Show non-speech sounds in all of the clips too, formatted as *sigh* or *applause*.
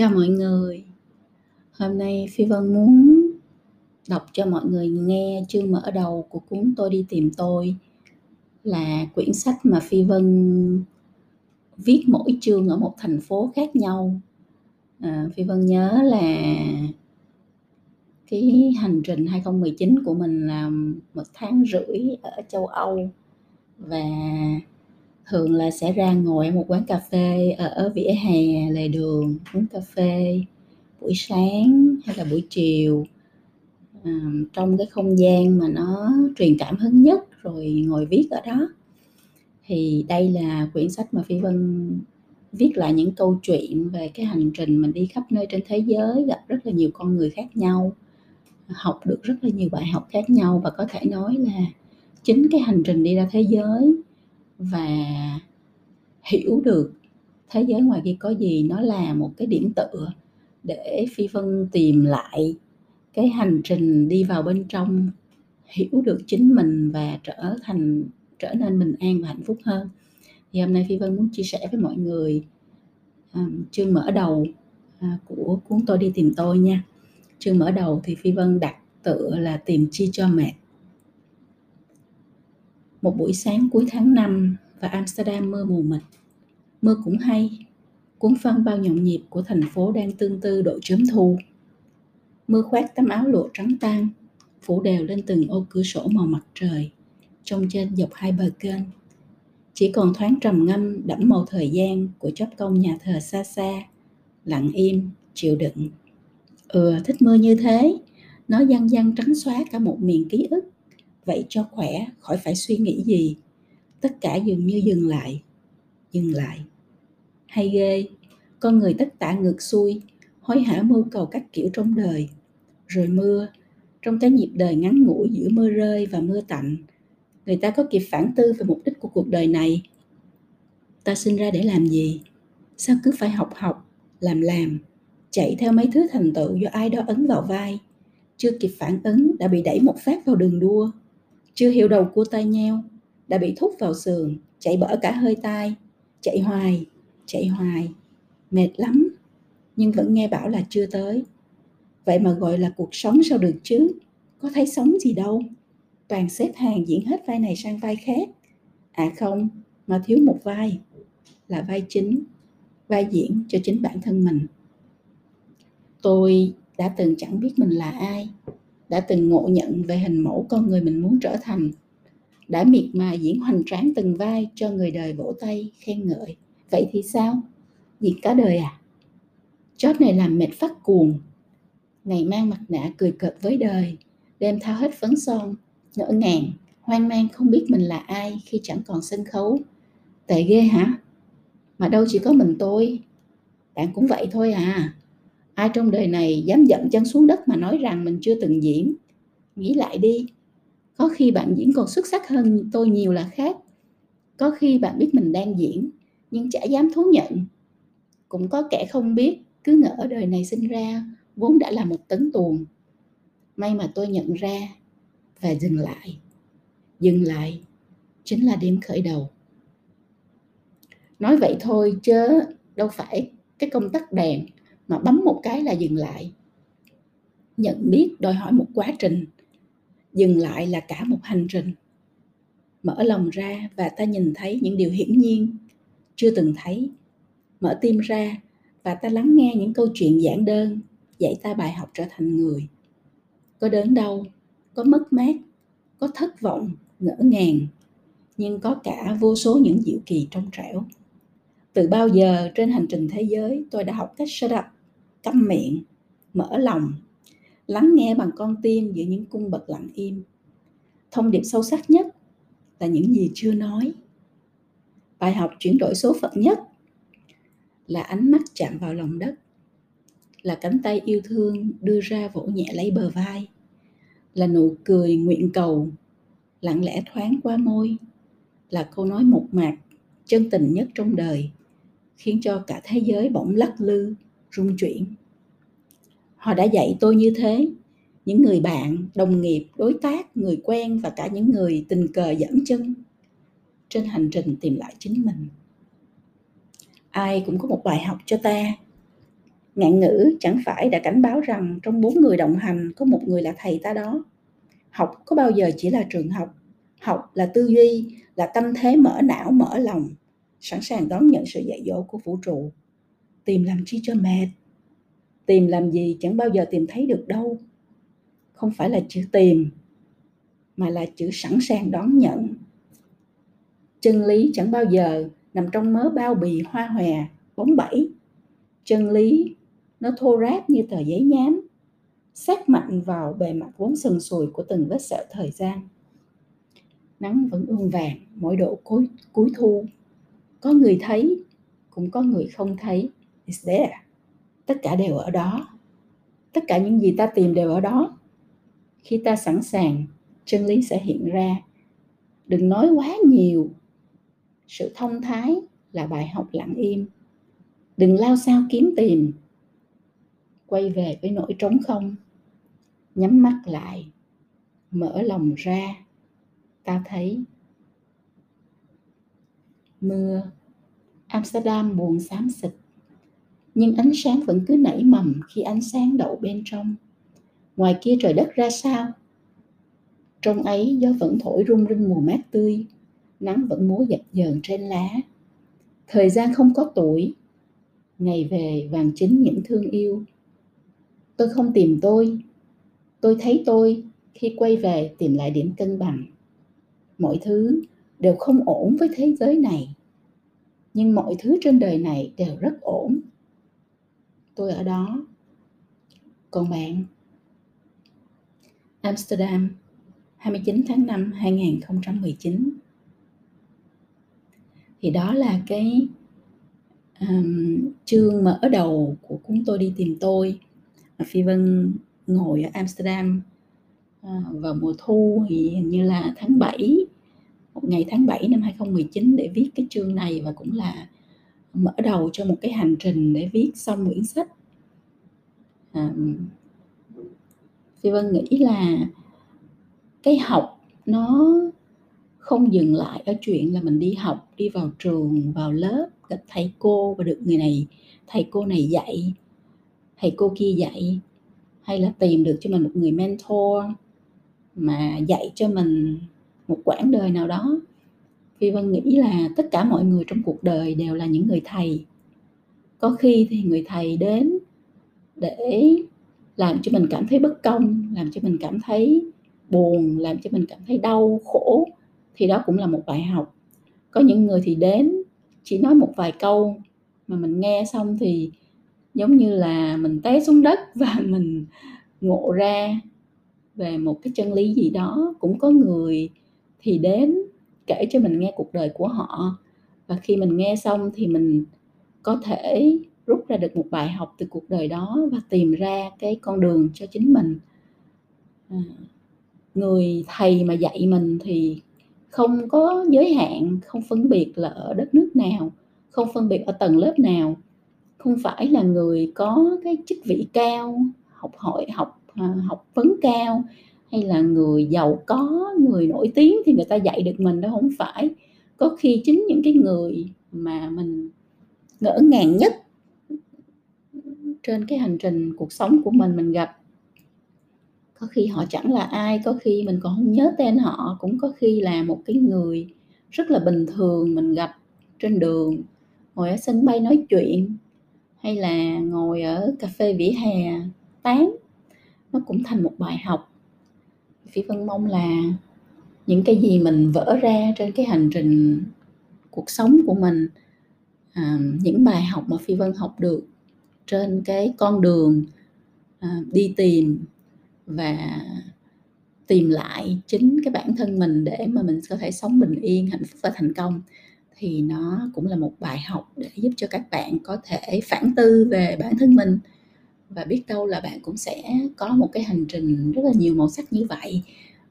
Chào mọi người. Hôm nay Phi Vân muốn đọc cho mọi người nghe chương mở đầu của cuốn Tôi đi tìm tôi là quyển sách mà Phi Vân viết mỗi chương ở một thành phố khác nhau. À, Phi Vân nhớ là cái hành trình 2019 của mình là một tháng rưỡi ở châu Âu và thường là sẽ ra ngồi ở một quán cà phê ở vỉa hè lề đường uống cà phê buổi sáng hay là buổi chiều. À, trong cái không gian mà nó truyền cảm hứng nhất rồi ngồi viết ở đó. Thì đây là quyển sách mà phi vân viết lại những câu chuyện về cái hành trình mình đi khắp nơi trên thế giới gặp rất là nhiều con người khác nhau học được rất là nhiều bài học khác nhau và có thể nói là chính cái hành trình đi ra thế giới và hiểu được thế giới ngoài kia có gì nó là một cái điểm tựa để phi vân tìm lại cái hành trình đi vào bên trong hiểu được chính mình và trở thành trở nên bình an và hạnh phúc hơn. Thì hôm nay phi vân muốn chia sẻ với mọi người um, chương mở đầu uh, của cuốn tôi đi tìm tôi nha. Chương mở đầu thì phi vân đặt tựa là tìm chi cho mệt một buổi sáng cuối tháng 5 và Amsterdam mưa mù mịt. Mưa cũng hay, cuốn phân bao nhộn nhịp của thành phố đang tương tư độ chớm thu. Mưa khoác tấm áo lụa trắng tan, phủ đều lên từng ô cửa sổ màu mặt trời, trông trên dọc hai bờ kênh. Chỉ còn thoáng trầm ngâm đẫm màu thời gian của chóp công nhà thờ xa xa, lặng im, chịu đựng. Ừ, thích mưa như thế, nó văng văng trắng xóa cả một miền ký ức vậy cho khỏe, khỏi phải suy nghĩ gì. Tất cả dường như dừng lại dừng lại. Hay ghê, con người tất tả ngược xuôi, hối hả mưu cầu các kiểu trong đời. Rồi mưa, trong cái nhịp đời ngắn ngủi giữa mưa rơi và mưa tạnh, người ta có kịp phản tư về mục đích của cuộc đời này. Ta sinh ra để làm gì? Sao cứ phải học học, làm làm, chạy theo mấy thứ thành tựu do ai đó ấn vào vai? Chưa kịp phản ứng đã bị đẩy một phát vào đường đua chưa hiểu đầu cua tay nheo, đã bị thúc vào sườn chạy bở cả hơi tai chạy hoài chạy hoài, mệt lắm, nhưng vẫn nghe bảo là chưa tới. Vậy mà gọi là cuộc sống sao được chứ có thấy sống gì đâu. Toàn xếp hàng diễn hết vai này sang vai khác. À không, mà thiếu một vai, là vai chính, vai diễn cho chính bản thân mình. Tôi đã từng chẳng biết mình là ai đã từng ngộ nhận về hình mẫu con người mình muốn trở thành, đã miệt mài diễn hoành tráng từng vai cho người đời vỗ tay khen ngợi. Vậy thì sao? Diệt cả đời à? Chót này làm mệt phát cuồng. Ngày mang mặt nạ cười cợt với đời, đêm thao hết phấn son, ngỡ ngàng, hoang mang không biết mình là ai khi chẳng còn sân khấu. Tệ ghê hả? Mà đâu chỉ có mình tôi. Bạn cũng vậy thôi à ai trong đời này dám dậm chân xuống đất mà nói rằng mình chưa từng diễn? Nghĩ lại đi. Có khi bạn diễn còn xuất sắc hơn tôi nhiều là khác. Có khi bạn biết mình đang diễn, nhưng chả dám thú nhận. Cũng có kẻ không biết, cứ ngỡ đời này sinh ra, vốn đã là một tấn tuồng. May mà tôi nhận ra và dừng lại. Dừng lại chính là đêm khởi đầu. Nói vậy thôi chứ đâu phải cái công tắc đèn mà bấm một cái là dừng lại. Nhận biết đòi hỏi một quá trình. Dừng lại là cả một hành trình. Mở lòng ra và ta nhìn thấy những điều hiển nhiên, chưa từng thấy. Mở tim ra và ta lắng nghe những câu chuyện giản đơn, dạy ta bài học trở thành người. Có đớn đau, có mất mát, có thất vọng, ngỡ ngàng, nhưng có cả vô số những diệu kỳ trong trẻo. Từ bao giờ trên hành trình thế giới tôi đã học cách shut up? Câm miệng, mở lòng, lắng nghe bằng con tim giữa những cung bậc lặng im. Thông điệp sâu sắc nhất là những gì chưa nói. Bài học chuyển đổi số phận nhất là ánh mắt chạm vào lòng đất, là cánh tay yêu thương đưa ra vỗ nhẹ lấy bờ vai, là nụ cười nguyện cầu, lặng lẽ thoáng qua môi, là câu nói một mạc, chân tình nhất trong đời, khiến cho cả thế giới bỗng lắc lư rung chuyển. Họ đã dạy tôi như thế. Những người bạn, đồng nghiệp, đối tác, người quen và cả những người tình cờ dẫn chân. Trên hành trình tìm lại chính mình. Ai cũng có một bài học cho ta. Ngạn ngữ chẳng phải đã cảnh báo rằng trong bốn người đồng hành có một người là thầy ta đó. Học có bao giờ chỉ là trường học. Học là tư duy, là tâm thế mở não, mở lòng. Sẵn sàng đón nhận sự dạy dỗ của vũ trụ tìm làm chi cho mệt? Tìm làm gì chẳng bao giờ tìm thấy được đâu. Không phải là chữ tìm mà là chữ sẵn sàng đón nhận. Chân lý chẳng bao giờ nằm trong mớ bao bì hoa hòe bóng bẩy chân lý nó thô ráp như tờ giấy nhám sát mạnh vào bề mặt vốn sần sùi của từng vết sẹo thời gian. Nắng vẫn ương vàng mỗi độ cuối, cuối thu. Có người thấy cũng có người không thấy is there. tất cả đều ở đó. Tất cả những gì ta tìm đều ở đó. Khi ta sẵn sàng, chân lý sẽ hiện ra. Đừng nói quá nhiều. Sự thông thái là bài học lặng im. Đừng lao sao kiếm tìm. Quay về với nỗi trống không. Nhắm mắt lại. Mở lòng ra. Ta thấy. Mưa. Amsterdam buồn xám xịt nhưng ánh sáng vẫn cứ nảy mầm khi ánh sáng đậu bên trong. Ngoài kia trời đất ra sao? Trong ấy gió vẫn thổi rung rinh mùa mát tươi, nắng vẫn múa dập dờn trên lá. Thời gian không có tuổi, ngày về vàng chính những thương yêu. Tôi không tìm tôi tôi thấy tôi khi quay về tìm lại điểm cân bằng. Mọi thứ đều không ổn với thế giới này, nhưng mọi thứ trên đời này đều rất ổn tôi ở đó. Còn bạn? Amsterdam 29 tháng 5 2019 thì đó là cái um, chương mở đầu của cuốn tôi đi tìm tôi. Phi vân ngồi ở amsterdam uh, vào mùa thu thì hình như là tháng 7 một ngày tháng 7 năm 2019 để viết cái chương này và cũng là mở đầu cho một cái hành trình để viết xong quyển sách. À, phi vân nghĩ là cái học nó không dừng lại ở chuyện là mình đi học đi vào trường vào lớp gặp thầy cô và được người này thầy cô này dạy thầy cô kia dạy hay là tìm được cho mình một người mentor mà dạy cho mình một quãng đời nào đó. Phi Vân nghĩ là tất cả mọi người trong cuộc đời đều là những người thầy. Có khi thì người thầy đến để làm cho mình cảm thấy bất công, làm cho mình cảm thấy buồn, làm cho mình cảm thấy đau, khổ, thì đó cũng là một bài học. Có những người thì đến chỉ nói một vài câu mà mình nghe xong thì giống như là mình té xuống đất *laughs* và mình ngộ ra về một cái chân lý gì đó. Cũng có người thì đến kể cho mình nghe cuộc đời của họ. Và khi mình nghe xong thì mình có thể rút ra được một bài học từ cuộc đời đó và tìm ra cái con đường cho chính mình. À, người thầy mà dạy mình thì không có giới hạn không phân biệt là ở đất nước nào không phân biệt ở tầng lớp nào không phải là người có cái chức vị cao học hỏi học à, học vấn cao hay là người giàu có người nổi tiếng thì người ta dạy được mình đâu, không phải. Có khi chính những cái người mà mình ngỡ ngàng nhất trên cái hành trình cuộc sống của mình mình gặp có khi họ chẳng là ai có khi mình còn không nhớ tên họ cũng có khi là một cái người rất là bình thường mình gặp trên đường ngồi ở sân bay nói chuyện hay là ngồi ở cà phê vỉa hè tán. Nó cũng thành một bài học phi vân mong là những cái gì mình vỡ ra trên cái hành trình cuộc sống của mình à, những bài học mà phi vân học được trên cái con đường à, đi tìm và tìm lại chính cái bản thân mình để mà mình có thể sống bình yên hạnh phúc và thành công thì nó cũng là một bài học để giúp cho các bạn có thể phản tư về bản thân mình và biết đâu là bạn cũng sẽ có một cái hành trình rất là nhiều màu sắc như vậy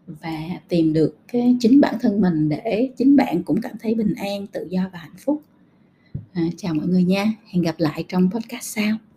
và tìm được cái chính bản thân mình để chính bạn cũng cảm thấy bình an tự do và hạnh phúc. À, chào mọi người nha. Hẹn gặp lại trong podcast sau.